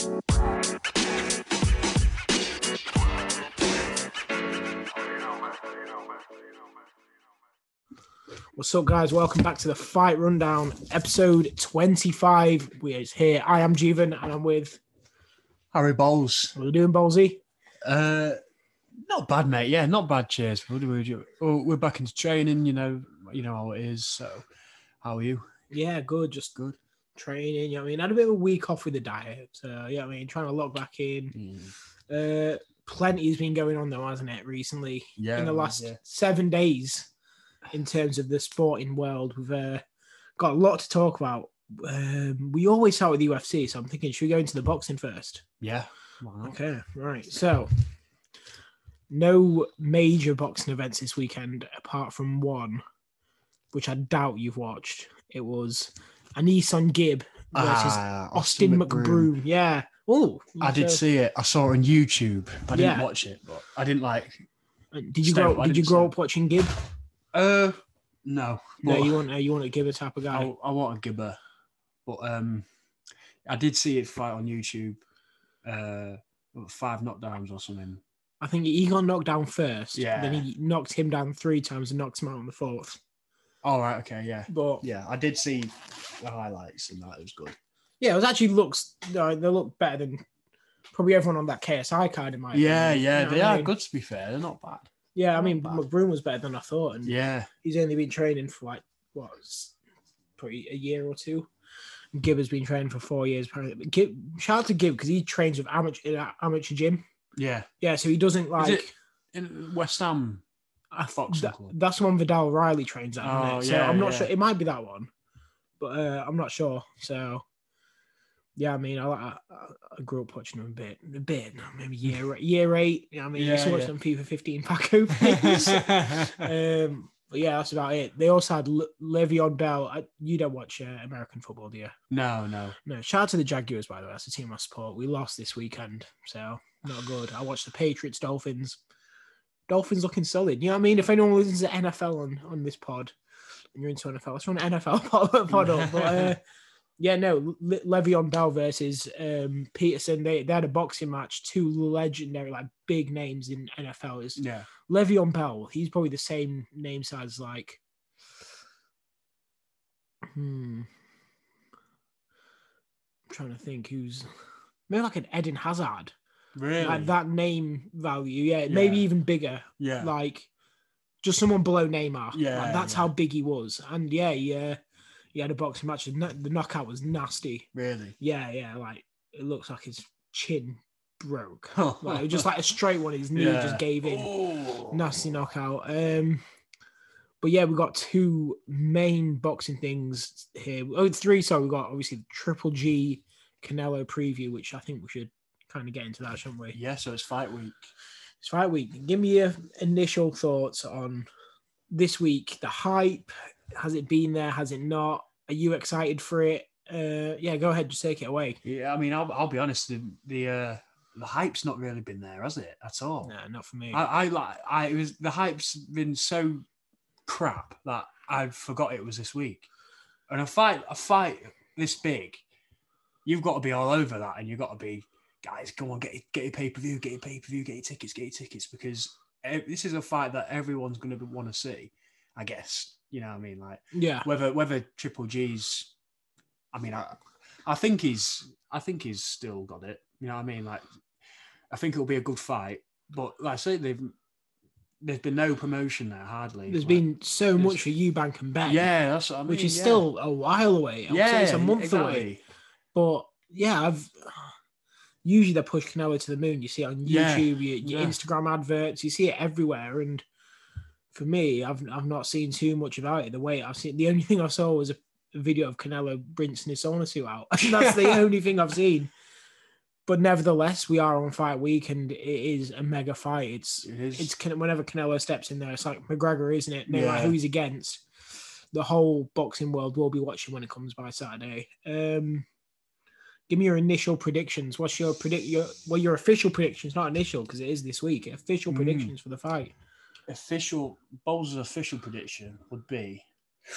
What's up, guys? Welcome back to the Fight Rundown, episode 25. We're here. I am Jeevan, and I'm with. Harry Bowles. What are you doing, Ballsy? Uh, not bad, mate. Yeah, not bad. Cheers. We're back into training. You know, you know how it is. So, how are you? Yeah, good. Just Good. Training. You know what I mean? I had a bit of a week off with the diet. So, yeah, I mean, trying to lock back in. Uh, plenty's been going on, though, hasn't it, recently? Yeah. in the last yeah. seven days in terms of the sporting world. We've uh, got a lot to talk about. Um, we always start with the UFC, so I'm thinking, should we go into the boxing first? Yeah. Okay, right. So, no major boxing events this weekend apart from one, which I doubt you've watched. It was AnEsonGib versus Ah, Austin McBroom. Yeah. Oh, I did see it. I saw it on YouTube. I didn't Yeah. watch it, but I didn't like. Did you grow? I Did you grow up watching Gibb? Uh, no. No, you want uh, you want a Gibber type of guy. I, I want a gibber, but um, I did see it fight on YouTube. Uh, five knockdowns or something. I think he got knocked down first. Yeah. Then he knocked him down three times and knocked him out on the fourth. All right. Okay. Yeah. But Yeah. I did see the highlights and that it was good. yeah, it was actually looks. Uh, they look better than probably everyone on that KSI card in my Yeah. opinion. Yeah. You know they what I are mean? good. To be fair, they're not bad. Yeah, I mean. McBroom was better than I thought, and Yeah. he's only been training for like what, probably a year or two. Gibb has been training for four years. Apparently, But Gibb, shout out to Gibb because he trains with amateur amateur gym. Yeah. Yeah, so he doesn't like. In West Ham. I Boxing that- that's the one Vidal Riley trains at. Oh, it? So yeah, I'm not yeah. sure. It might be that one, but uh, I'm not sure. So yeah, I mean, I, I, I grew up watching them a bit, a bit, maybe year year eight. You know what I mean, you used to Yeah, watch yeah. them FIFA 15 pack openings. um, but yeah, that's about it. They also had Le- Le'Veon Bell. I, you don't watch uh, American football, do you? no, no. No. Shout out to the Jaguars, by the way. That's the team I support. We lost this weekend, so not good. I watched the Patriots, Dolphins. Dolphins looking solid. You know what I mean? If anyone listens to NFL on, on this pod and you're into NFL, let's run an NFL pod, pod up. But uh, yeah, no, Le- Le'Veon Bell versus um, Peterson. They, they had a boxing match. Two legendary, like big names in NFL. Is Yeah. Le'Veon Bell. He's probably the same name size like. Hmm. I'm trying to think who's maybe like an Eden Hazard. Really? Like that name value, yeah, maybe Yeah. even bigger. yeah. Like just someone below Neymar. Yeah, Like, that's yeah. how big he was. And yeah, yeah, he had a boxing match. The the knockout was nasty. really. Yeah, yeah, like it looks like his chin broke. Oh. Like it was just like a straight one. His knee Yeah. just gave in. Oh. Nasty knockout. Um, but yeah, we've got two main boxing things here. Oh, three. So we've got obviously the Triple G Canelo preview, which I think we should kind of get into that, shouldn't we? Yeah. So it's fight week. It's fight week. Give me your initial thoughts on this week. The hype. Has it been there? Has it not? Are you excited for it? Uh, yeah, go ahead. Just take it away. Yeah. I mean, I'll, I'll be honest. The the, uh, the hype's not really been there, has it? At all. Nah, not for me. I, I like. I it was the hype's been so crap that I forgot it was this week. And a fight, a fight this big, you've got to be all over that, and you've got to be, guys, come on, get your- get pay per view, get your pay per view, get your tickets, get your tickets, because this is a fight that everyone's going to want to see. I guess you know what I mean. Like yeah, whether whether Triple G's, I mean, I I think he's I think he's still got it. You know what I mean? Like I think it'll be a good fight, but like I say, they've there's been no promotion there hardly. there's Like, been so much for Eubank and Benn. yeah, that's what I mean. which is yeah. still a while away. I say it's a month away. But yeah, I've usually they push Canelo to the moon. You see it on Yeah, YouTube, your, your yeah. Instagram adverts, you see it everywhere. And for me, I've I've not seen too much about it. The way I've seen, the only thing I saw was a, video of Canelo rinsing his sauna suit out. That's the only thing I've seen. But nevertheless, we are on fight week, and it is a mega fight. It's It is. it's whenever Canelo steps in there, it's like McGregor, isn't it? No matter Yeah. who he's against, the whole boxing world will be watching when it comes by Saturday. Um, give me your initial predictions. What's your predict your well your official predictions, not initial because it is this week. Official Mm. predictions for the fight. official Bowles' official prediction would be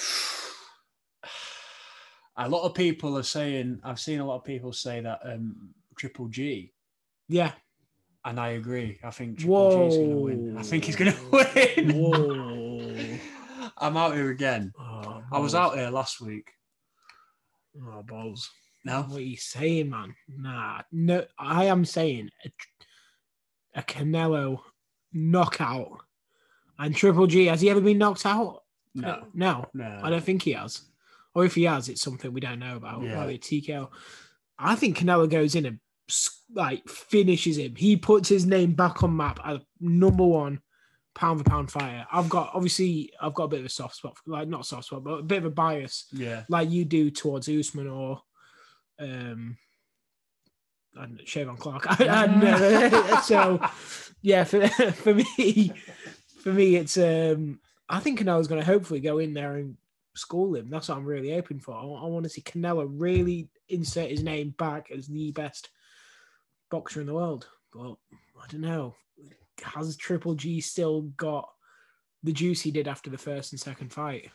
a lot of people are saying I've seen a lot of people say that um Triple G, Yeah. and I agree. I think Triple G is going to win. I think he's going to win. Whoa. I'm out here again. Oh, I was out here last week. Oh, balls. No, What are you saying, man? Nah, no. I am saying a, a Canelo knockout and Triple G. Has he ever been knocked out? no, no. No. I don't think he has. Or if he has, it's something we don't know about. Yeah. Like TKO. I think Canelo goes in and like finishes him. He puts his name back on map as number one pound for pound fighter. I've got obviously I've got a bit of a soft spot, for, like not soft spot, but a bit of a bias Yeah, like you do towards Usman or um I don't know, Shavon Clark. I, I don't know. so yeah, for for me, for me, it's um I think Canelo's going to hopefully go in there and school him. That's what I'm really hoping for. I, want to see Canelo really insert his name back as the best boxer in the world. But I don't know. Has Triple G still got the juice he did after the first and second fight?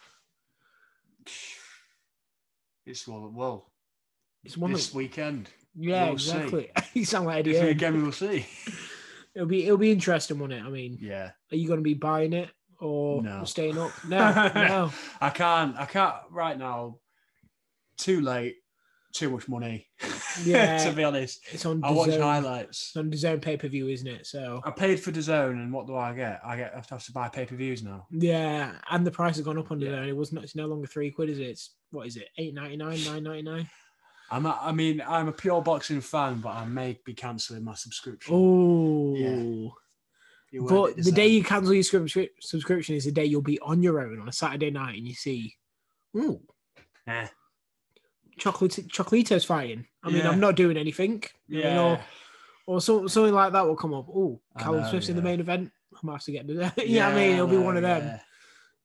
it's well, well It's one this of weekend. yeah, we'll exactly. you sound like Eddie. This weekend we'll see. It'll be it'll be interesting, won't it? I mean, Yeah, are you going to be buying it or No. staying up? No, no. I can't. I can't right now. Too late. Too much money. Yeah. to be honest, It's on. I watch highlights. It's on DAZN pay per view, isn't it? So I paid for the zone, and what do I get? I get I have to buy pay per views now. yeah, and the price has gone up on Yeah. DAZN. It was not. It's no longer three quid, is it? It's what is it? Eight ninety nine, nine ninety nine. I'm. A, I mean, I'm a pure boxing fan, but I may be cancelling my subscription. Oh. You heard But the day you cancel your subscri- subscription is the day you'll be on your own on a Saturday night and you see, ooh, Eh. chocolate chocolatos fighting. I mean, Yeah. I'm not doing anything. I mean, yeah, or, so, something like that will come up. Oh, Callum know, Smith's in the main event. I might have to get to that. yeah, I mean, it'll be one of them. yeah.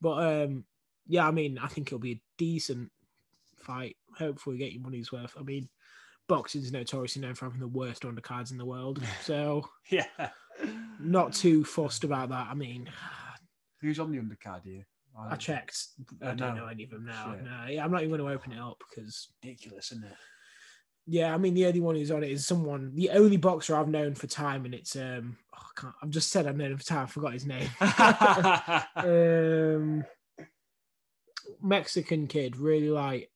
But um, yeah, I mean, I think it'll be a decent fight. Hopefully, get your money's worth. I mean, boxing's notoriously known for having the worst undercards in the world, so Yeah. not too fussed about that. I mean, Who's on the undercard here? I checked. I Uh, don't no. know any of them now. Shit. No, yeah, I'm not even going to open it up because Ridiculous, isn't it? yeah, I mean, the only one who's on it is someone, the only boxer I've known for time, and it's um, oh, I can't. I've just said I've known him for time. I forgot his name. um, Mexican kid, really like.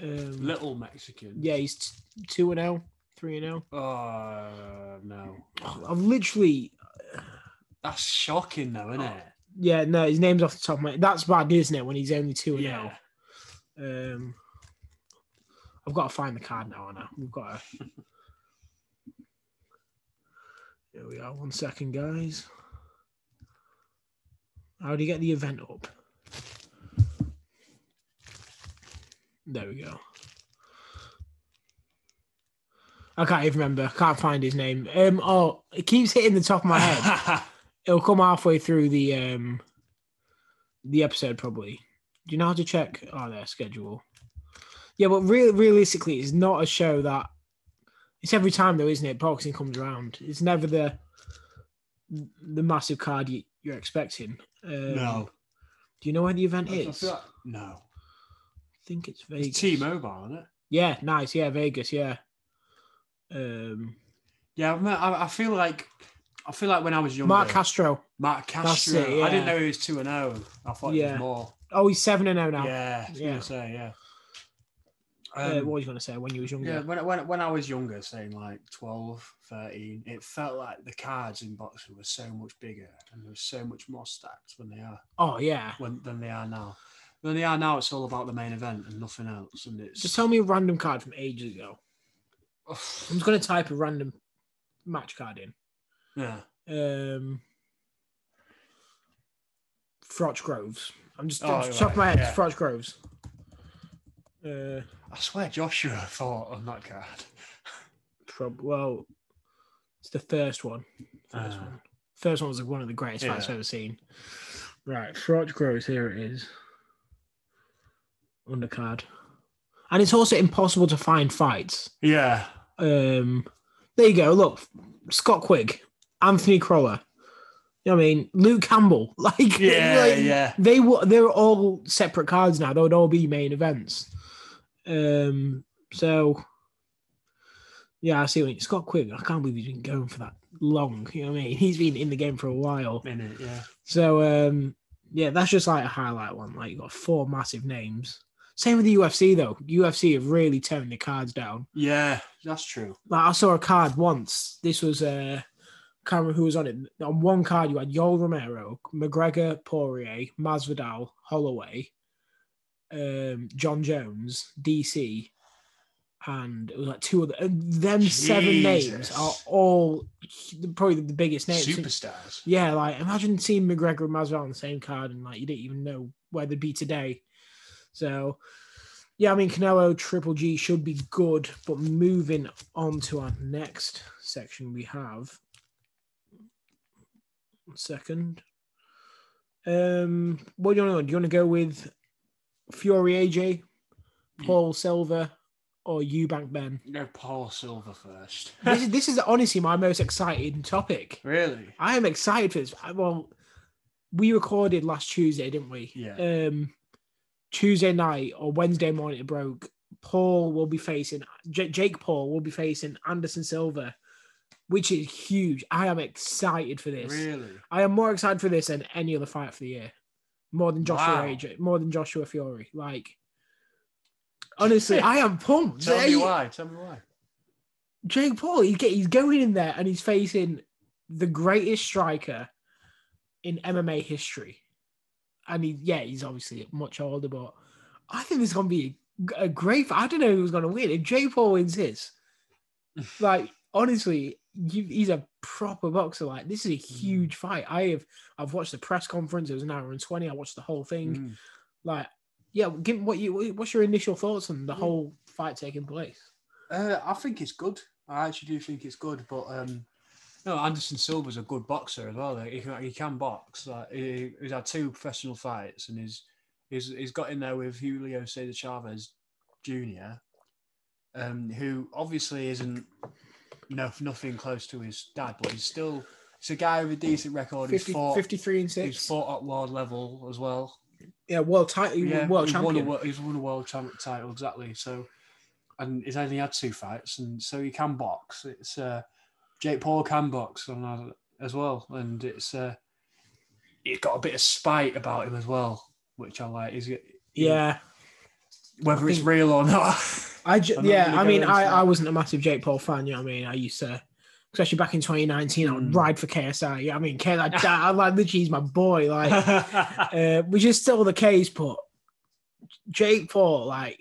Um, Little Mexican. yeah, he's t- two and zero, three and zero. Oh no, I've literally, that's shocking, though, isn't Oh, it? yeah, no, his name's off the top of my. That's bad, isn't it? When he's only two and Yeah. zero. Um, I've got to find the card now. Now we've got to. Here we are. One second, guys. How do you get the event up? There we go. I can't even remember. I can't find his name. Um. Oh, it keeps hitting the top of my head. It'll come halfway through the um the episode probably. Do you know how to check oh their schedule? Yeah, but really realistically it's not a show that it's every time though, isn't it? Boxing comes around. It's never the the massive card you, you're expecting. Um, no. Do you know where the event is? like- no. Think it's Vegas. It's T-Mobile, isn't it? Yeah, nice. Yeah, Vegas. Yeah. Um, Yeah, I, I, I feel like I feel like when I was younger, Marc Castro. Marc Castro. it, I didn't know he was two and zero. I thought he was more. Oh, he's seven and zero now. Yeah, I was Yeah. say yeah. Uh, Um, what was you going to say when you was younger? Yeah, when, when, when I was younger, saying like 12, 13, it felt like the cards in boxing were so much bigger and there was so much more stacked when they are Oh yeah. when, than they are now. When they are now, it's all about the main event and nothing else. And it's Just tell me a random card from ages ago. I'm just going to type a random match card in. yeah, Um, Froch Groves. I'm just Oh, off the top of my head. yeah. Froch Groves. Uh, I swear Joshua thought on that card. prob- well, it's the first one. First Ah. one. First one was one of the greatest fights I've ever seen. Right, Froch Groves. Here it is. Undercard. And it's also impossible to find fights. Yeah, Um, there you go. Look, Scott Quigg, Anthony Crolla. You know what I mean? Luke Campbell. Like, yeah, like, yeah. They were they're all separate cards now. They would all be main events. Um, so Yeah, I see. What, Scott Quigg, I can't believe he's been going for that long. You know what I mean? He's been in the game for a while. In it, yeah. So um, yeah, that's just like a highlight one. Like you got four massive names. Same with the UFC though. UFC have really toned the cards down. Yeah, that's true. Like I saw a card once. This was uh, I can't remember who was on it. On one card, you had Yoel Romero, McGregor, Poirier, Masvidal, Holloway, um, Jon Jones, DC, and it was like two other. the, and them seven names are all probably the biggest names. Superstars. Yeah, like imagine seeing McGregor and Masvidal on the same card, and like you didn't even know where they'd be today. So, yeah, I mean Canelo Triple G should be good, but moving on to our next section, we have second. Um, what do you want to do? You want to go with Fury AJ, Paul Silva, or Eubank Benn? No, Paul Silva first. This is, this is honestly my most exciting topic. really? I am excited for this. I- Well, we recorded last Tuesday, didn't we? Yeah. Um, Tuesday night or Wednesday morning it broke. Paul will be facing J- Jake Paul will be facing Anderson Silva, which is huge. I am excited for this. Really? I am more excited for this than any other fight for the year. More than Joshua Wow. AJ, more than Joshua Fury. Like honestly, I am pumped. Tell me why. Tell me why. Jake Paul, he's, get, he's going in there and he's facing the greatest striker in MMA history. And he, yeah, he's obviously much older, but I think this is going to be a, a great. I don't know who's going to win. If Jake Paul wins this, like honestly, you, he's a proper boxer. Like this is a huge fight. I have I've watched the press conference. It was an hour and twenty. I watched the whole thing. Mm. Like, yeah, give what you what's your initial thoughts on the Mm. whole fight taking place? Uh, I think it's good. I actually do think it's good, but um, no, Anderson Silva's a good boxer as well. Like, he can he can box. Like, he, he's had two professional fights, and he's he's he's got in there with Julio Cesar Chavez Jr., um, who obviously isn't no nothing close to his dad, but he's still he's a guy with a decent record. He's 50, fought 53 and 6. he's fought at world level as well. Yeah, world title, Yeah, world he's champion. Won a, he's won a world champ title exactly. So, and he's only had two fights, and so he can box. It's uh, Jake Paul can box and, as well, and it's uh, he's got a bit of spite about him as well, which I like. He's yeah, whether I it's real or not. I ju- yeah. I mean, I. I wasn't a massive Jake Paul fan. You know what I mean? I used to, especially back in 2019, I would Mm. ride for KSI. Yeah, I mean, KSI, I, I like literally he's my boy. Like, uh, which is still the case, but Jake Paul, like,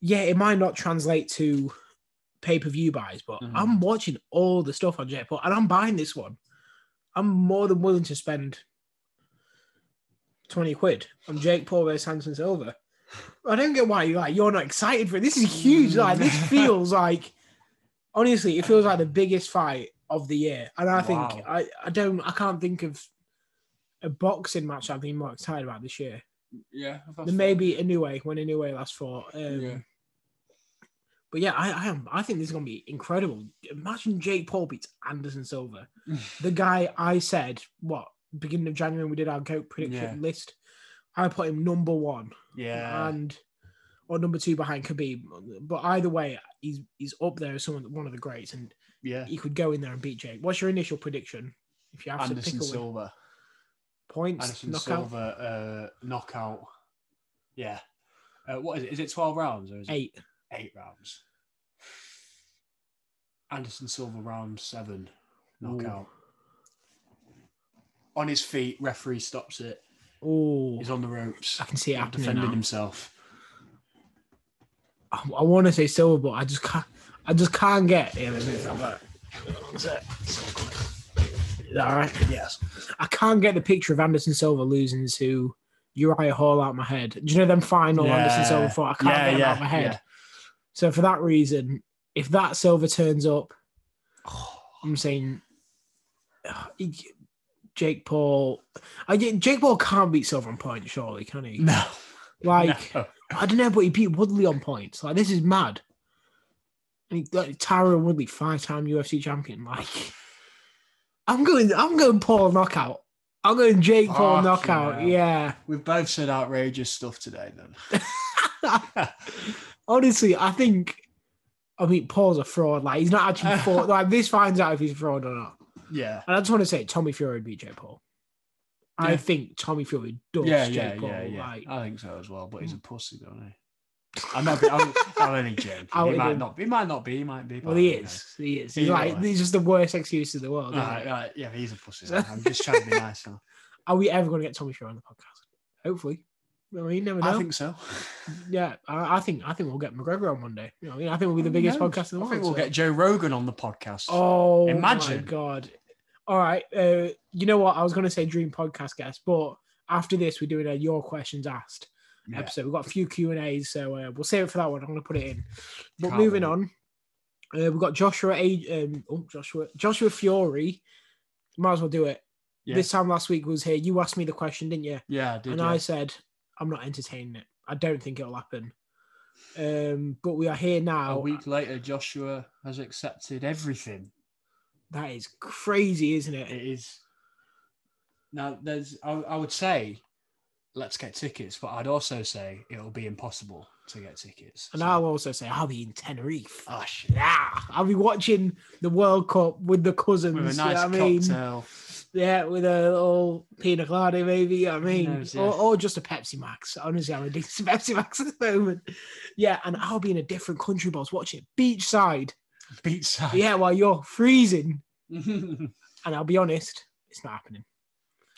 yeah, it might not translate to pay per view buys, but Mhm. I'm watching all the stuff on Jake Paul, and I'm buying this one. I'm more than willing to spend 20 quid on Jake Paul versus Anderson Silva. I don't get why you like you're not excited for it. This is huge. Like this feels like honestly, it feels like the biggest fight of the year. And I think Wow. I, I don't I can't think of a boxing match I've been more excited about this year. yeah, There may be Inoue when Inoue last fought. Um, Yeah. But yeah, I, I am. I think this is going to be incredible. Imagine Jake Paul beats Anderson Silva, the guy I said what beginning of January when we did our goat prediction Yeah. list. I put him number one yeah. and or number two behind Khabib. But either way, he's he's up there as someone one of the greats, and yeah. he could go in there and beat Jake. What's your initial prediction? If you have to pick? Silva. points, Anderson knockout. Silva uh, knockout. Yeah. Uh, what is it? Is it twelve rounds or is it eight. Eight rounds? Anderson Silva round seven knockout. On his feet, referee stops it. Oh, He's on the ropes, I can see it happening defending now. himself. I, I want to say Silva, but I just can't. I just can't get. Yeah, let me have that. Is that- is that all right? Yes. I can't get the picture of Anderson Silva losing to Uriah Hall out of my head. Do you know them final Anderson Yeah. Silva fought? I can't Yeah, get yeah, out of my head. Yeah. So for that reason, if that Silva turns up, I'm saying Jake Paul. I get Jake Paul can't beat Silva on points, surely, can he? No. Like no. I don't know, but he beat Woodley on points. Like this is mad. And he, like, Tyron Woodley, five-time UFC champion. Like I'm going, I'm going Paul knockout. I'm going Jake Paul knockout. hell. Yeah. We've both said outrageous stuff today. Then Honestly, I think I mean, Paul's a fraud. Like he's not actually fraud. like this finds out if he's a fraud or not. Yeah. And I just want to say, Tommy Fury would beat Jake Paul. I think Tommy Fury does Yeah, Jake yeah, Paul. yeah, yeah. Like, I think so as well. But he's a mm. pussy, don't he? I'm not. I'm, I'm only joking. I He might not. Be, he might not be. He might be. well, he is. He is. He's like, he's just the worst excuse in the world. Right, right. Yeah, he's a pussy. I'm just trying to be nice. Now. Are we ever going to get Tommy Fury on the podcast? Hopefully. I mean, you never know. I think so. yeah, I, I think I think we'll get McGregor on one day. You know, I, mean, I think we'll be the biggest knows? podcast in the I world. think we'll so- get Joe Rogan on the podcast. Oh, Imagine. my god! All right, uh, you know what? I was going to say dream podcast guest, but after this, we're doing a your questions asked Yeah. episode. We've got a few Q and A's, so uh, we'll save it for that one. I'm going to put it in. But Can't moving on, uh, we've got Joshua. A- um, oh, Joshua. Joshua Fury. Might as well do it. Yeah. This time last week was here. You asked me the question, didn't you? Yeah, did and you? I said I'm not entertaining it. I don't think it'll happen. Um, but we are here now. A week later, Joshua has accepted everything. That is crazy, isn't it? It is. Now, there's. I, I would say, let's get tickets, but I'd also say it'll be impossible to get tickets. And So- I'll also say I'll be in Tenerife. oh shit! Yeah, I'll be watching the World Cup with the cousins. With a you know nice what I mean? Yeah, with a little pina colada, maybe. you know what I mean, knows, yeah. or, or just a Pepsi Max. Honestly, I'm addicted to Pepsi Max at the moment. Yeah, and I'll be in a different country, boss. Watch it, beachside. Beachside. Yeah, while you're freezing. And I'll be honest, it's not happening.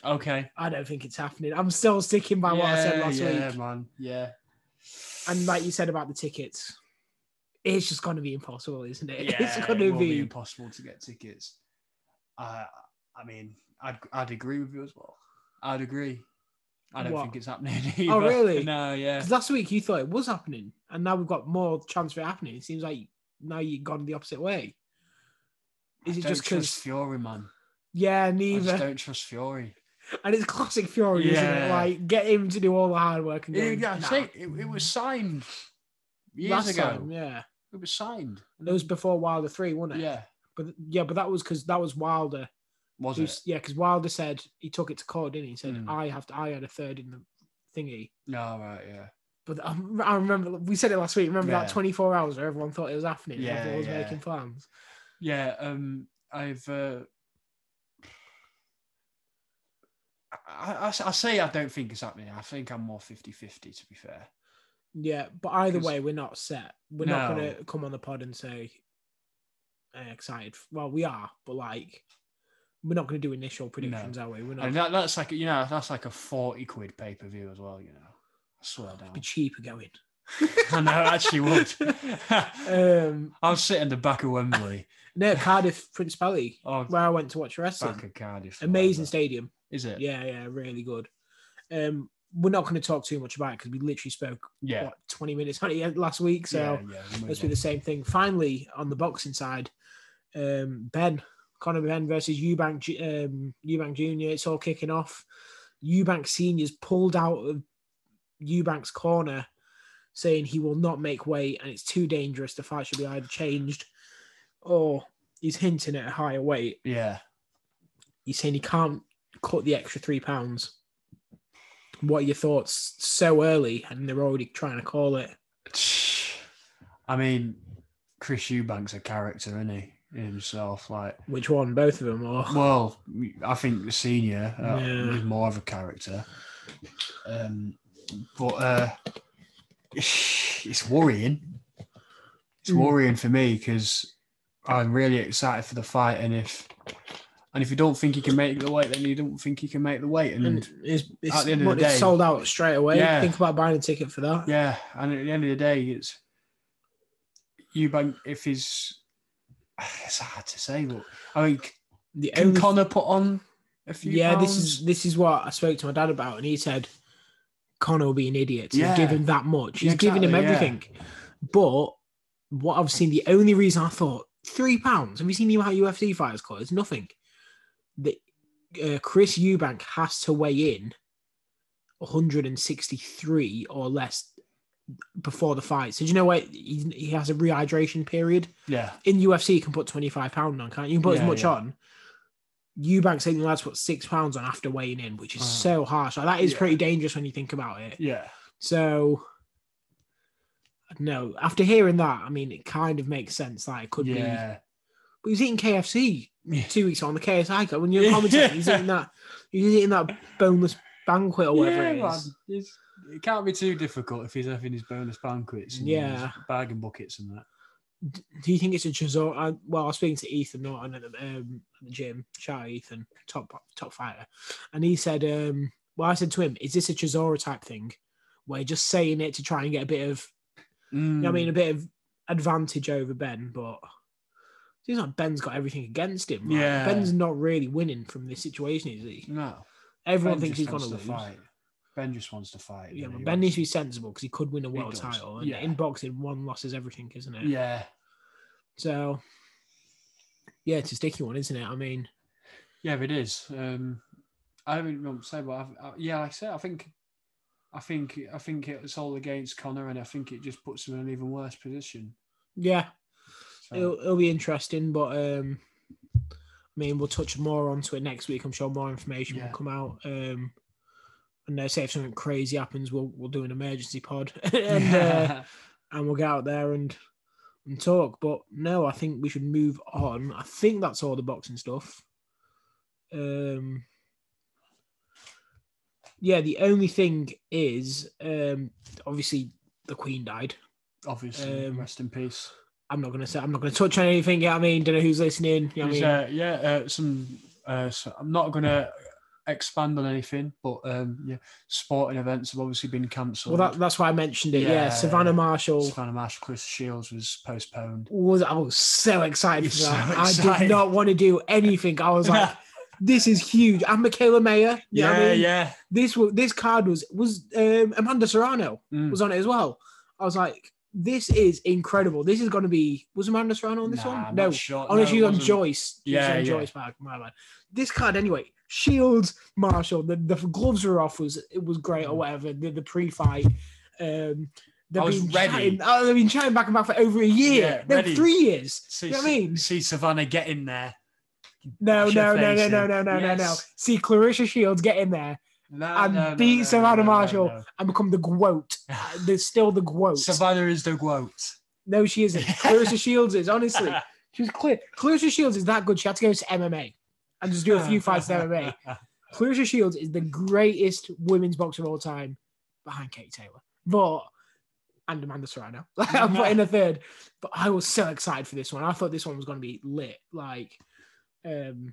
okay. I don't think it's happening. I'm still sticking by what I said last yeah, week. Yeah, man. Yeah. And like you said about the tickets, it's just going to be impossible, isn't it? Yeah, it's going it to will be. impossible to get tickets. Uh, I mean, I'd I'd agree with you as well. I'd agree. I don't What? think it's happening. Either. Oh, really? No, yeah. Because last week you thought it was happening, and now we've got more chance for it happening. It seems like now you've gone the opposite way. Is I it just trust because? Fury, man? Yeah, I just neither. don't trust Fury. And it's classic Fury, isn't it? Like get him to do all the hard work and go. Yeah, I nah. it, it was signed years Last ago. time, yeah, It was signed. And it was before Wilder three, wasn't it? yeah. but yeah, but that was because that was Wilder. Was it? Yeah, because Wilder said he took it to court, didn't he? He said Mm. I have to. I had a third in the thingy. No, right, yeah. But I, I remember we said it last week. Remember Yeah. that 24 hours where everyone thought it was happening. Yeah, everyone was yeah. making plans. Yeah, um, I've. Uh, I, I, I say I don't think it's happening. I think I'm more 50 50, to be fair. Yeah, but either 'Cause- way, we're not set. We're not No. to come on the pod and say uh, excited. Well, we are, but like we're not going to do initial predictions, are we? We're not. And that, that's like, you know, that's like a 40 quid pay per view as well, you know. I swear down. be cheaper going. I know, I actually would. um, I'll sit in the back of Wembley. no, Cardiff Principality, Oh, where I went to watch wrestling. back of Cardiff. Amazing whatever. stadium. Is it? Yeah, yeah, really good. Um, we're not going to talk too much about it because we literally spoke Yeah. what 20 minutes on it last week. So yeah, yeah, Let's be the same thing. Finally, on the boxing side, um, Benn, Conor Benn versus Eubank, um, Eubank Jr. It's all kicking off. Eubank Senior's pulled out of Eubank's corner, saying he will not make weight and it's too dangerous. The fight should be either changed or he's hinting at a higher weight. Yeah. He's saying he can't cut the extra three pounds. What are your thoughts so early and they're already trying to call it? I mean, Chris Eubank's a character, isn't he? Himself, like, Which one? Both of them? Or well, I think the senior uh, Yeah. is more of a character. Um, but uh, it's worrying. It's Mm. worrying for me because I'm really excited for the fight, and if and if you don't think you can make the weight, then you don't think you can make the weight, and, and it's, it's, at the end of the day- sold out straight away. Yeah. Think about buying a ticket for that. Yeah, and at the end of the day, it's Eubank. If he's, it's hard to say, but I mean, The can only- Conor put on a few? yeah, this is this is what I spoke to my dad about, and he said Conor will be an idiot to Yeah. give him that much. He's Yeah, giving him exactly, yeah. everything. But what I've seen, the only reason I thought three pounds. Have you seen how UFC fighters call? It's nothing. The uh, Chris Eubank has to weigh in 163 or less before the fight. So do you know what? He, he has a rehydration period. yeah, in UFC you can put 25 pound on, can't you? You can put Yeah, as much yeah. on. Eubanks saying lads put six pounds on after weighing in, which is Uh, so harsh. Like, that is yeah. pretty dangerous when you think about it. yeah. So No, after hearing that, I mean, it kind of makes sense that it could be. Yeah. But he's eating KFC two weeks on the KSI Cup. When you're commentating, he's eating that. He's eating that boneless banquet or whatever Yeah, it man. It's- it can't be too difficult if he's having his bonus banquets and Yeah. his bargain buckets and that. Do you think it's a Chisora? I, well, I was speaking to Ethan Norton at the, um, at the gym. Shout out Ethan, top top fighter, and he said, um, "Well, I said to him, is this a Chisora type thing, where you're just saying it to try and get a bit of, you know I Mm. mean, a bit of advantage over Benn, but." it Seems like Benn's got everything against him. like, Yeah. Benn's not really winning from this situation, is he? No. Everyone Benn thinks he's going to lose. fight. Benn just wants to fight. Yeah, but? Benn He needs to be sensible because he could win a world title. And yeah. in boxing, one loss is everything, isn't it? Yeah. So, yeah, it's a sticky one, isn't it? I mean, Yeah, it is. Um, I don't know what to say, but I've, I, yeah, like I said, I think, I think, I think it's all against Conor, and I think it just puts him in an even worse position. yeah, So, it'll, it'll be interesting. But um, I mean, we'll touch more onto it next week. I'm sure more information Yeah. will come out. Um, and uh, say if something crazy happens, we'll we'll do an emergency pod and uh, and we'll get out there and and talk. But no, I think we should move on. I think that's all the boxing stuff. Um, yeah, the only thing is, um, obviously the Queen died. obviously, um, rest in peace. I'm not gonna say I'm not gonna touch on anything. Yeah, I mean, don't know who's listening. You know I mean? uh, yeah, uh, some. Uh, so I'm not going to expand on anything, but um, yeah, sporting events have obviously been cancelled. well, that, that's why I mentioned it. Yeah, Yeah. Savannah Marshall Savannah Marshall, Chris Shields was postponed. was. I was so excited for You're that. so I did not want to do anything. I was like, this is huge. And Mikaela Mayer. you know what I mean? yeah. This this card was was um, Amanda Serrano Mm. was on it as well. I was like, this is incredible. This is going to be. Was Amanda Serrano on this Nah, one? I'm No. sure. Oh no, No, she was on. Joyce. Was Yeah, on yeah. Joyce. My bad. This card anyway. Shields, Marshall. The, the gloves were off. Was it was great or Mm. whatever. The, the pre-fight. Um, they've I was been ready. Chatting, oh, they've been chatting back and back for over a year. Yeah, no, three years. See, You know what I mean? see Savannah get in there. No, no, no, no, no, no, no, no, no. See Claressa Shields get in there No, And no, beat no, Savannah Marshall. and become the GWOAT. There's still the GWOAT. Savannah is the quote. No, she isn't. Claressa Shields is honestly. She's clear. Claressa Shields is that good. She had to go to MMA and just do a few fights in MMA. Claressa Shields is the greatest women's boxer of all time, behind Kate Taylor, but and Amanda Serrano. I'm putting a third, but I was so excited for this one. I thought this one was going to be lit. Like, um,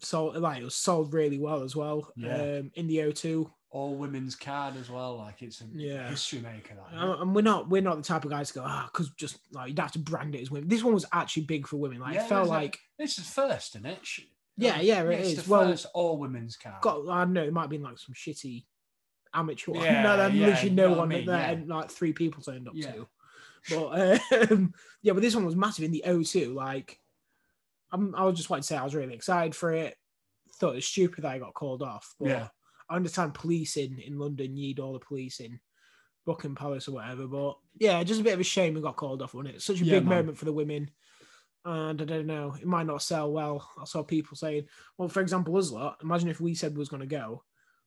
so like it was sold really well as well. Yeah. Um, in the O2. All women's card as well. Like it's a Yeah. history maker. That, And and we're not we're not the type of guys to go ah because just like you'd have to brand it as women. This one was actually big for women. Like Yeah, it felt like This is first, isn't it? Yeah, yeah, it it's is. Well, first all women's card. got I don't know it might have been like some shitty amateur. Yeah, no, then yeah, literally no what I one mean, there yeah. and like three people turned up Yeah. to. But um, yeah, but this one was massive in the O2. Like I'm, I was just like to say I was really excited for it. Thought it was stupid that I got called off. But Yeah. I understand policing in London, you need all the policing, Buckingham Palace or whatever. But yeah, just a bit of a shame we got called off, wasn't it? Such a Yeah, big man. moment for the women. And I don't know, it might not sell well. I saw people saying, well, for example, us lot, imagine if we said we was going to go,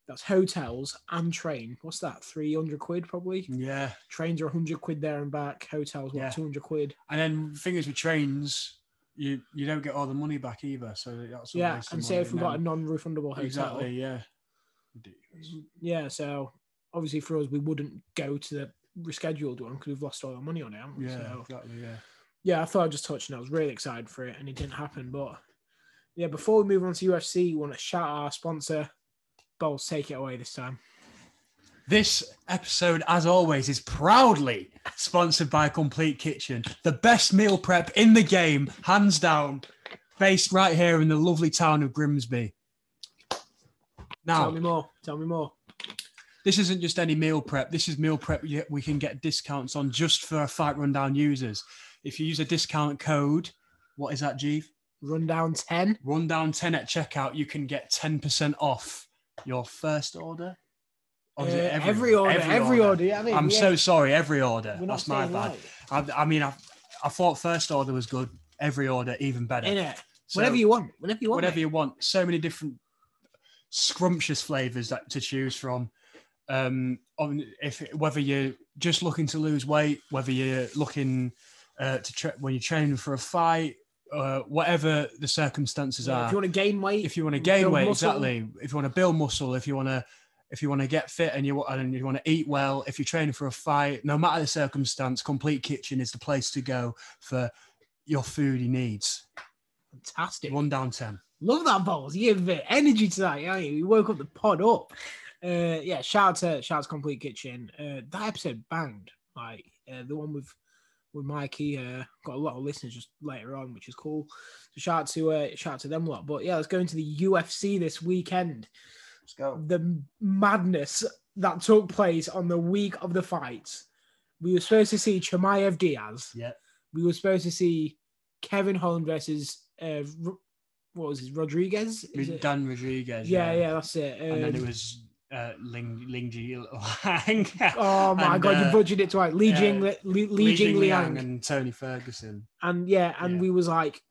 that's hotels and train. What's that? 300 quid probably? Yeah, Trains are 100 quid there and back. Hotels, what, Yeah. 200 quid? and then the thing is with trains, you you don't get all the money back either. So that's yeah. And say if we got a non refundable hotel. exactly, yeah. Ridiculous. Yeah, so obviously for us, we wouldn't go to the rescheduled one because we've lost all our money on it. haven't we? Yeah, So, exactly, yeah. yeah, I thought I'd just touch and I was really excited for it and it didn't happen. But yeah, before we move on to UFC, we want to shout out our sponsor. Bowls, take it away this time. This episode, as always, is proudly sponsored by Complete Kitchen, the best meal prep in the game, hands down, based right here in the lovely town of Grimsby. Now, tell me more. Tell me more. this isn't just any meal prep. This is meal prep we can get discounts on just for our Fight Rundown users. If you use a discount code, what is that, Jeeve? Rundown 10. Rundown 10 at checkout, you can get 10% off your first order. It Uh, every, order. Every, order. Yeah, I mean, I'm yeah, so sorry, every order. That's my bad. light. I, I mean, I, I thought first order was good. Every order, even better. Innit? So, whatever you want. Whatever you want. whatever mate. you want. So many different scrumptious flavors that to choose from. Um, on if whether you're just looking to lose weight, whether you're looking uh, to tra- when you're training for a fight, uh, whatever the circumstances Yeah, are. if you want to gain weight, if you want to gain weight, muscle. exactly. If you want to build muscle, if you want to, if you want to get fit and you and you want to eat well, if you're training for a fight, no matter the circumstance, Complete Kitchen is the place to go for your foodie needs. fantastic. One down ten. Love that balls. You give a bit of energy to that. Yeah, you woke up the pod up. Uh, yeah, shout out to shout out to Complete Kitchen. Uh, that episode banged. Like uh, the one with with Mikey. Uh, got a lot of listeners just later on, which is cool. So shout out to uh, shout out to them a lot. But yeah, let's go into the UFC this weekend. Let's go. The madness that took place on the week of the fights. We were supposed to see Chimaev Diaz. Yeah. We were supposed to see Kevin Holland versus uh, what was it, Rodriguez? Is it? Dan Rodriguez. Yeah, yeah, that's it. And then it Um, was uh, Ling Ling Ji Lang. oh my and, god, you budgeted it twice. Li yeah, Jing, Li, Li, Li Jing Liang, and, and Tony Ferguson. And yeah, and Yeah. we was like,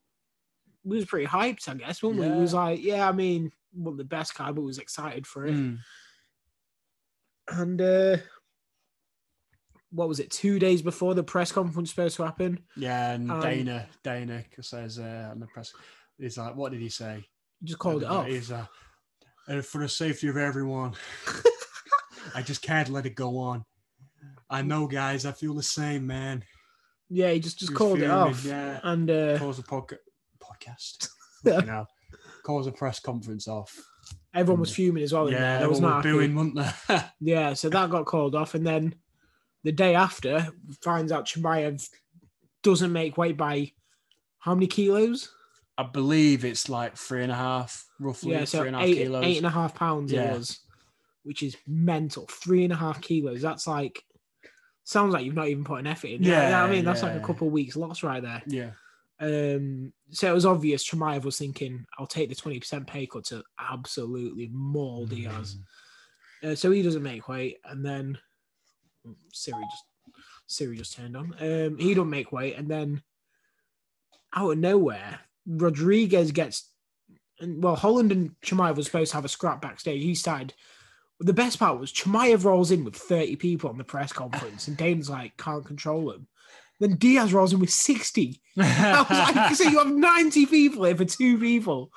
we was pretty hyped, I guess, weren't we? We was like, yeah, I mean, well, the best guy, but was excited for it. Mm. And uh what was it? Two days before the press conference was supposed to happen, Yeah, and Um, Dana Dana says uh, on the press, he's like, what did he say? you just called it off. He's uh, "And for the safety of everyone, I just can't let it go on. I know, guys. I feel the same, man. Yeah, he just just He called it off. Yeah. And uh, Calls a podca- podcast. Yeah. You know, calls a press conference off. everyone was mm. fuming as well. yeah, There was booing, wasn't there? Yeah, so that got called off, and then the day after finds out Chimaev doesn't make weight by how many kilos? I believe it's like three and a half, roughly yeah, so three and a half eight, kilos. eight and a half pounds Yeah. it was, which is mental. Three and a half kilos. That's like sounds like you've not even put an effort in. Yeah, Yeah, I mean that's like a couple of weeks loss right there. yeah, Um, so it was obvious Chimaev was thinking, "I'll take the twenty percent pay cut to absolutely maul Diaz." Uh, so he doesn't make weight, and then Siri just Siri just turned on. Um, he don't make weight, and then out of nowhere, Rodriguez gets. And well, Holland and Chimaev were supposed to have a scrap backstage. He started. The best part was Chimaev rolls in with 30 people on the press conference, and Dane's like, can't control him. Then Diaz rolls in with 60. I was like, so you have 90 people here for two people.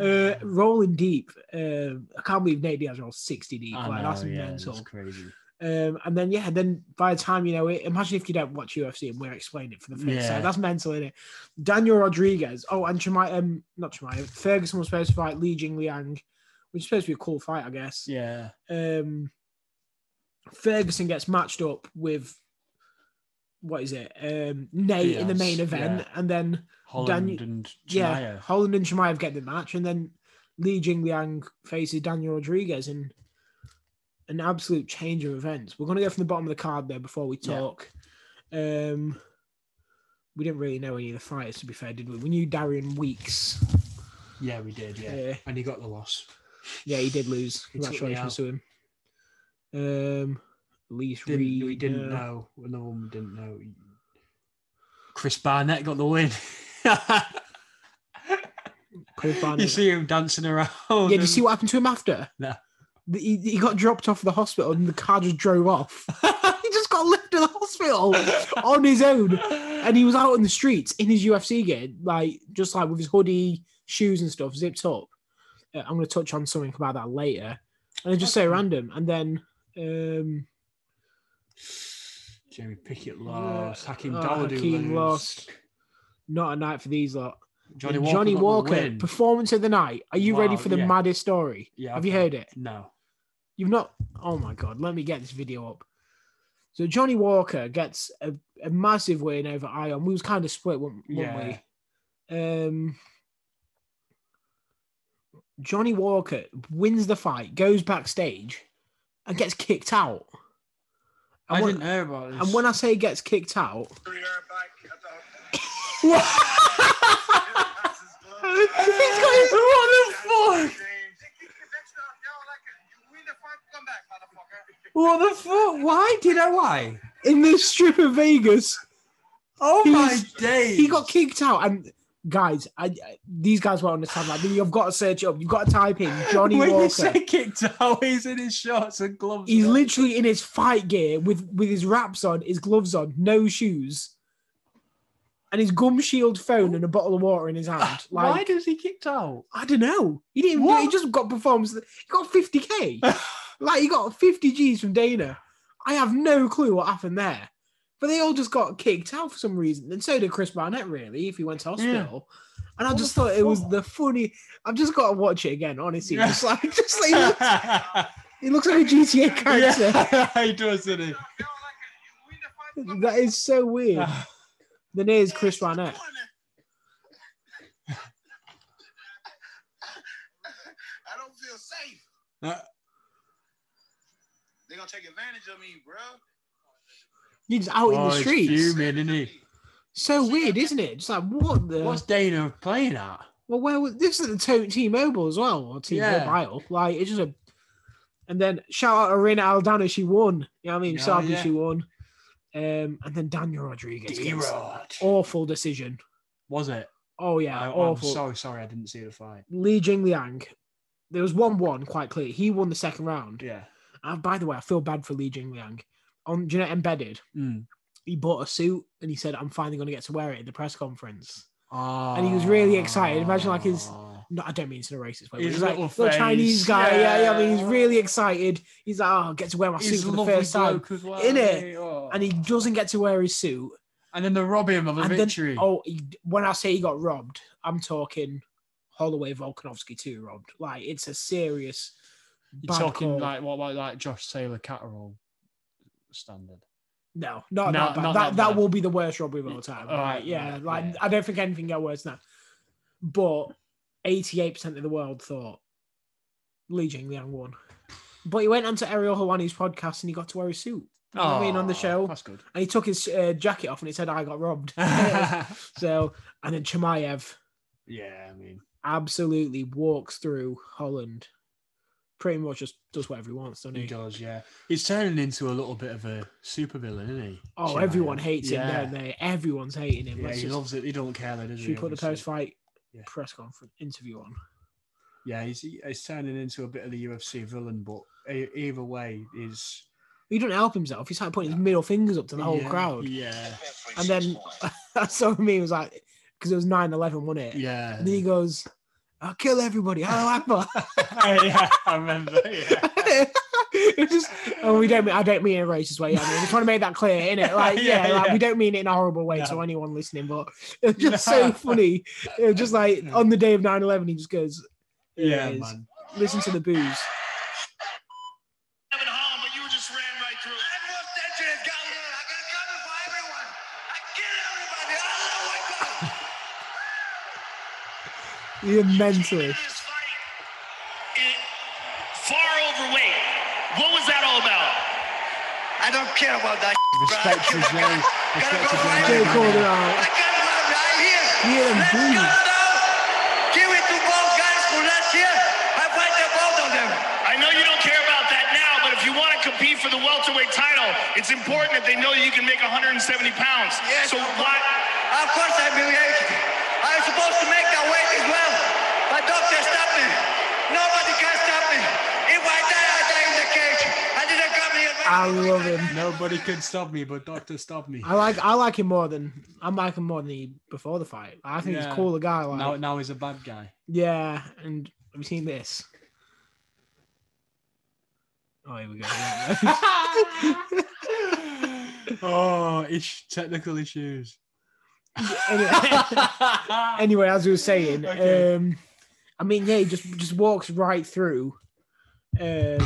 Uh, rolling deep. Um, I can't believe Nate Diaz rolls 60 deep. Like, know, that's yeah, mental. That's crazy. Um, and then yeah, then by the time you know it, imagine if you don't watch UFC and we're explaining it for the first Yeah. time. That's mental, isn't it? Daniel Rodriguez. Oh, and Chimay, um, not Chimay. Ferguson was supposed to fight Li Jing Liang, which is supposed to be a cool fight, I guess. Yeah, Um, Ferguson gets matched up with what is it? Um, Nate in the main event, yeah. and then Holland Daniel- and yeah, Holland and Chimaev get the match, and then Li Jingliang faces Daniel Rodriguez in an absolute change of events. We're going to go from the bottom of the card there before we Yeah. talk. Um, we didn't really know any of the fighters, to be fair, did we? We knew Darian Weeks. Yeah, we did. Yeah, Yeah, and he got the loss. yeah, he did lose. He took me Congratulations to him. Um, Lease Didn't, Reed. we didn't uh, know. Another one we didn't know. Chris Barnett got the win. You see him dancing around. Yeah, did you see what happened to him after? No. He, he got dropped off the hospital and the car just drove off. he just got left to the hospital on his own. And he was out in the streets in his UFC gear, like just like with his hoodie, shoes and stuff zipped up. Uh, I'm going to touch on something about that later. And then just say random. And then um, Jamie Pickett lost. Hakeem Oh, Hakeem lost. lost. not a night for these lot. Johnny And Walker. Johnny Walker, performance of the night. Are you ready for the yeah. maddest story? Yeah, Have you heard it? No. You've not. Oh my god! Let me get this video up. So Johnny Walker gets a, a massive win over Ion. We was kind of split, weren't, weren't we? Um, Johnny Walker wins the fight, goes backstage, and gets kicked out. And I when, didn't hear about this. and when I say he gets kicked out, We are back at the He's got his- what the fuck? What the fuck? Why? Do you know why? in this strip of Vegas, Oh He my was- days. he got kicked out, and guys, I, I- these guys won't understand. Like, you've got to search up. You've got to type in Johnny when you Walker. say kicked out, he's in his shorts and gloves. He's on. literally in his fight gear with with his wraps on, his gloves on, no shoes, and his gum shield phone and a bottle of water in his hand. Like, Why does he kicked out? I don't know. He didn't. It. He just got performance. He got fifty k. like he got fifty G's from Dana. I have no clue what happened there. But they all just got kicked out for some reason, and so did Chris Barnett. Really, if he went to hospital. And I What just the thought it was the funny. I've just got to watch it again. Honestly, just like just like he looks, he looks like a GTA character. yeah, he does, doesn't he? That is so weird. The name is Chris Barnett. I don't feel safe. Uh, They're gonna take advantage of me, bro. He's out in oh, the he's streets. fuming, isn't he? So weird, isn't it? Just like what the? What's Dana playing at? Well, where was this is the T-Mobile as well, or T-Mobile. Like it's just a. And then shout out to Irene Aldana, she won. You know what I mean? Yeah, So happy yeah. she won. Um, and then Daniel Rodriguez. gets D-Rod. Awful decision. Was it? Oh yeah, I, am awful. sorry, sorry, I didn't see the fight. Li Jingliang. There was one one quite clear. He won the second round. Yeah. And by the way, I feel bad for Li Jingliang. On do you know embedded, Mm. he bought a suit and he said, "I'm finally going to get to wear it at the press conference." And he was really excited. Imagine, like, his- No, I don't mean it's in a racist way. but His he's like little Chinese guy. Yeah. yeah, I mean, he's really excited. He's like, "Oh, I get to wear my suit He's for the first time," well. innit? isn't? Oh. and he doesn't get to wear his suit. and then they rob him of a and victory. then, oh, he, when I say he got robbed, I'm talking Holloway Volkanovski too robbed. Like it's a serious. You're talking call. like what about like Josh Taylor Catterall standard? No, not, No, that that, that will be the worst robbery of all time. All Right, yeah, right, like yeah. I don't think anything got worse than that. But 88% of the world thought Li Jingliang won. But he went onto Ariel Helwani's podcast and he got to wear his suit. You know what I mean, on the Oh, show. That's good. And he took his uh, jacket off and it said, I got robbed. so, and then Chimaev yeah, I mean, absolutely walks through Holland. Pretty much just does whatever he wants, doesn't he he? does. Yeah, he's turning into a little bit of a supervillain, isn't he? Oh, everyone hates him, yeah. don't they? Everyone's hating him. Yeah, Let's he just- loves it. He don't care, though, does should he? put the post fight Yeah. press conference interview on? Yeah, he's he's turning into a bit of the UFC villain, but either way, is He doesn't help himself. He's like putting his middle fingers up to the whole yeah, crowd. Yeah, And then I saw me, it was like, because it was 9 11, wasn't it? yeah. And he goes, I'll kill everybody. Hello, Akbar. yeah, I remember. Yeah. it's just, oh, we don't mean, I don't mean it in a racist way. I mean, we're trying to make that clear, innit? Like, yeah, Yeah, like, yeah. we don't mean it in a horrible way to anyone listening, but it's just so funny. It was just like on the day of 9 11, he just goes, Yeah, man. Listen to the booze. Having harm, but you just ran right through. I was dangerous guy. I got coming for everyone. I kill everybody. Allah Akbar. You're mentally. This fight is far overweight. What was that all about? I don't care about that. Respect to Jay. Respect to Jay Jay. called it out. I got one right here. Hear them Let's go now. Give it to both guys for last year. I fight the both of them. I know you don't care about that now, but if you want to compete for the welterweight title, it's important that they know you can make 170 pounds. Yes, so of why? Of course I'm humiliated. I'm supposed to make that weight as well. But doctor stopped me. Nobody can stop me. If I die, I die in the cage. I didn't come here. I love him. Nobody can stop me, but Doctor stop me. I like I like him more than I like him more than he before the fight. I think he's Yeah. a cooler guy. Like Now, now he's a bad guy. yeah, and have you seen this? Oh, here we go. Here we go. oh, ish, technical issues. anyway, anyway, as we were saying, Okay. um, I mean, yeah, he just just walks right through. Um,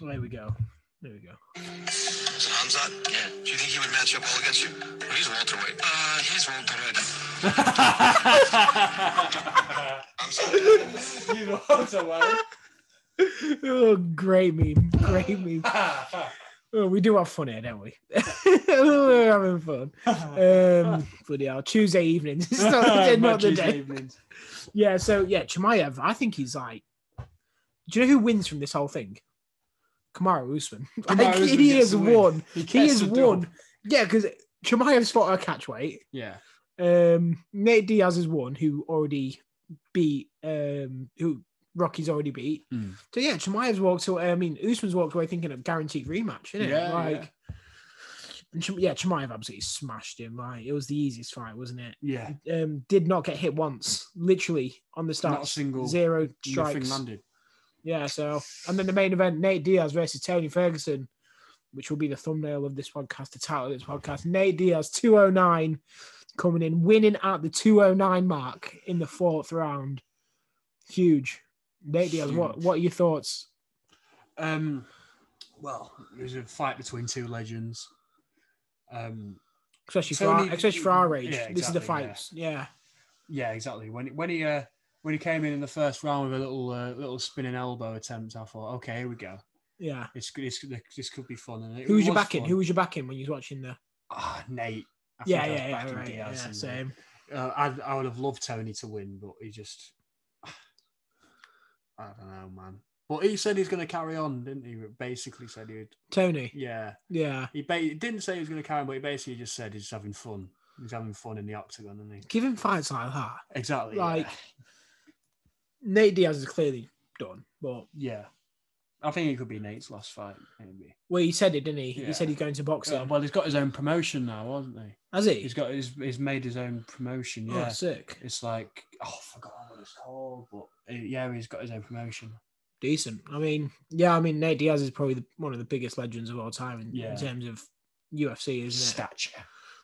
there we go. There we go. So Hamzat, yeah. Do you think he would match up well against you? Well, he's welterweight. Uh, he's welterweight. you know what I'm. Oh, great meme! Great meme. Oh, we do have fun here, don't we? We're having fun. Um, bloody hell, Tuesday evenings. It's not, My not the Tuesday day. evenings. Yeah, so yeah, Chimaev, I think he's like. Do you know who wins from this whole thing? Kamaru Usman. Like, Usman he gets has the win. won. He He gets has the dub. won. Yeah, because Chimaev's fought a catch weight. Yeah. Um, Nate Diaz is one who already beat um who Rocky's already beat. Hmm. So yeah, Chimaev's walked away. I mean, Usman's walked away thinking of guaranteed rematch, isn't it? Yeah, like, and Chim- yeah, Chimaev absolutely smashed him. Like it was the easiest fight, wasn't it? Yeah. Um, did not get hit once, literally on the start. Not a single zero strikes. landed. Yeah, so and then the main event, Nate Diaz versus Tony Ferguson, which will be the thumbnail of this podcast, the title of this podcast. Nate Diaz, 209, coming in, winning at the 209 mark in the fourth round. Huge. Nate Diaz, what what are your thoughts? Um, well, it was a fight between two legends. Um, Especially for our, especially for our age. Yeah, this is the fight. yeah. Yeah. yeah, exactly. When when he uh, when he came in in the first round with a little uh, little spinning elbow attempt, I thought, okay, here we go. Yeah. it's, this, this could be fun. And Who was your backing? Who was you backing when you was watching the Ah, Nate. I Yeah, yeah, yeah, right. Yeah, same. Uh, I I would have loved Tony to win, but he just I don't know, man. But he said he's going to carry on, didn't he? Basically said he'd. Tony. Yeah, Yeah. he, ba- he didn't say he was going to carry on, but he basically just said he's having fun. He's having fun in the octagon, isn't he? Give him fights like that. Exactly. Like- yeah. Nate Diaz is clearly done, but yeah. I think it could be Nate's last fight, maybe. well, he said it, didn't he? He said he's going to boxing. Uh, well, he's got his own promotion now, hasn't he? Has he? He's got his. He's made his own promotion. Oh, Yeah. sick. it's like oh, I forgot what it's called, but uh, yeah, he's got his own promotion. Decent. I mean, yeah, I mean, Nate Diaz is probably the, one of the biggest legends of all time in, Yeah. in terms of UFC, isn't it? Stature.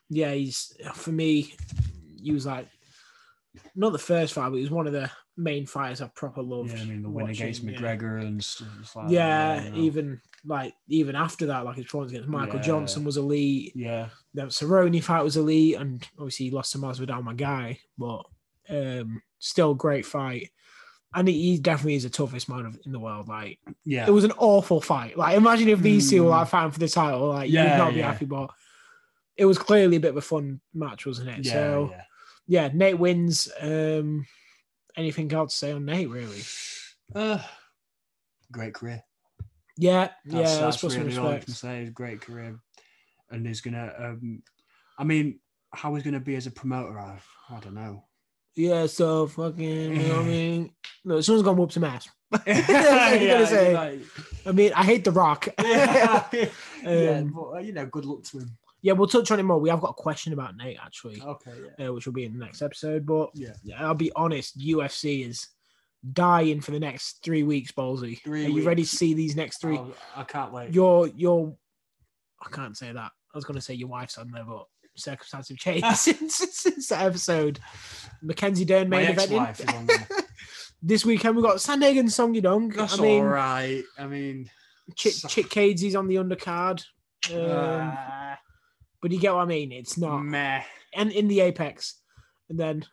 Yeah, he's for me. He was like not the first fight, but he was one of the main fighters I proper loved. Yeah, I mean the win watching, against yeah. McGregor and stuff like Yeah, that. even like even after that, like his performance against Michael Yeah. Johnson was elite. yeah, The Cerrone fight was elite, and obviously he lost to Masvidal, my guy, but um, still great fight. And he- definitely is the toughest man in the world. Like yeah, it was an awful fight. Like imagine if these two were Mm. like fighting for the title, like you'd not be yeah. happy. But it was clearly a bit of a fun match, wasn't it? yeah, so yeah. yeah, Nate wins. Um, anything else to say on Nate? Really? Uh, great career. Yeah, That's, yeah. That's some really all I can say. Is great career, and he's gonna. Um, I mean, how he's gonna be as a promoter, I, I don't know. Yeah, so fucking. You know what I mean, no, someone's gonna whoop some ass. yeah, gonna say. like- I mean, I hate The Rock. yeah, yeah, Um, but uh, you know, good luck to him. yeah, we'll touch on it more. We have got a question about Nate actually, Okay, yeah, uh, which will be in the next episode. But yeah. yeah, I'll be honest, UFC is dying for the next three weeks, Ballsy. Three Are you ready to see these next three? Oh, I can't wait. Your your I can't say that. I was gonna say your wife's on there, but circumstances have changed since, since that episode. Mackenzie Dern made main event. ex-wife is on there. this weekend we got Sandhagen and Song Yadong. That's I mean, all right. I mean, Chick, So- Chick Cadesey's on the undercard. Um, uh, but you get what I mean? It's not. meh. And in the apex. And then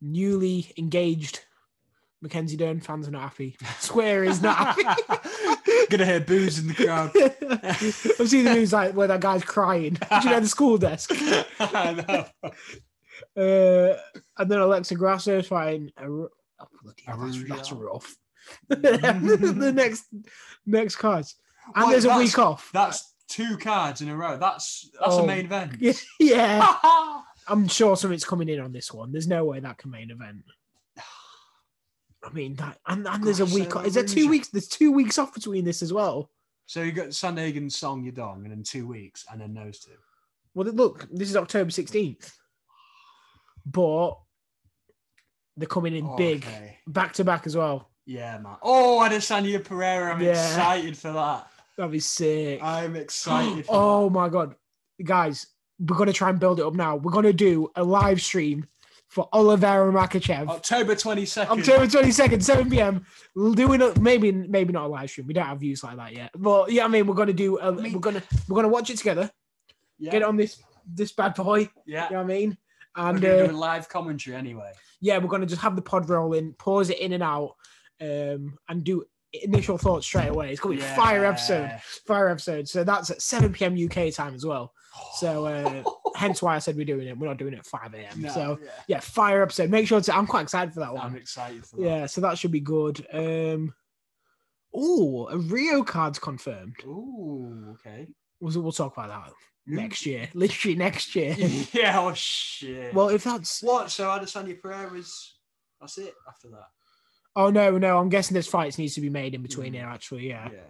newly engaged Mackenzie Dern fans are not happy. Square is not happy. Gonna hear booze in the crowd. I've seen the news like where that guy's crying. Do you know the school desk? I know. Uh, and then Alexa Grasso is fighting. A, oh, bloody that's, that's rough. the next next cards. And Well, there's a week off. That's two cards in a row. That's that's Oh, a main event. Yeah, yeah. I'm sure something's coming in on this one. There's no way that can main event. I mean that, and, and there's a week. so Is there two weeks? There's two weeks off between this as well. so you got Sandhagen, Song, Yadong, and then two weeks, and then those two. Well, look, this is October 16th, but they're coming in oh, big, Okay. back to back as well. Yeah, man. Oh, Adesanya Pereira. I'm Yeah. excited for that. That'd be sick. I'm excited. For oh my god, guys, we're gonna try and build it up now. We're gonna do a live stream for Oliveira Makhachev. October 22nd. October 22nd, 7 p.m. We'll do it maybe maybe not a live stream. We don't have views like that yet. But yeah, I mean we're gonna do a, mean- we're gonna we're gonna watch it together. Yeah. Get on this this bad boy. Yeah. You know what I mean? We're And uh, do a live commentary anyway. yeah, we're gonna just have the pod rolling, pause it in and out, um, and do initial thoughts straight away. It's gonna be a fire episode. Fire episode. So that's at 7 p.m. UK time as well. So uh, hence why I said we're doing it. We're not doing it at 5 a.m. No, so yeah. yeah, fire episode. Make sure to I'm quite excited for that one. I'm excited for that. Yeah, so that should be good. Um oh, a Rio card's confirmed. Ooh, okay. We'll, we'll talk about that next year. Literally next year. yeah, oh shit. well, if that's what? So Adesanya Pereira's. That's it after that. oh no, no, I'm guessing there's fights needs to be made in between Mm. here. Actually, yeah. Yeah.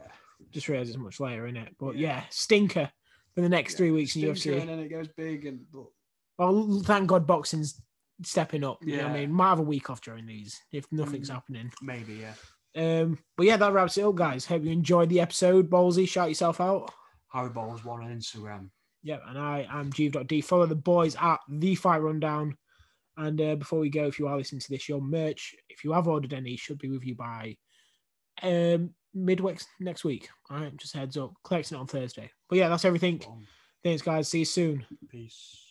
Just realised it's much later, isn't it? But Yeah. yeah, stinker for the next three weeks in UFC. And then it goes big and Well, thank God boxing's stepping up. You know I mean? Might have a week off during these if nothing's Mm. happening. maybe yeah. Um, but yeah, that wraps it up, guys. Hope you enjoyed the episode. Ballsy, shout yourself out. Harry Balls one on Instagram. Yep, and I am Juve.d. Follow the boys at the Fight Rundown. And uh, before we go, if you are listening to this, your merch, if you have ordered any, should be with you by um midweek next week. All right, just heads up. Collecting it on Thursday. But yeah, that's everything. Thanks, guys. See you soon. Peace.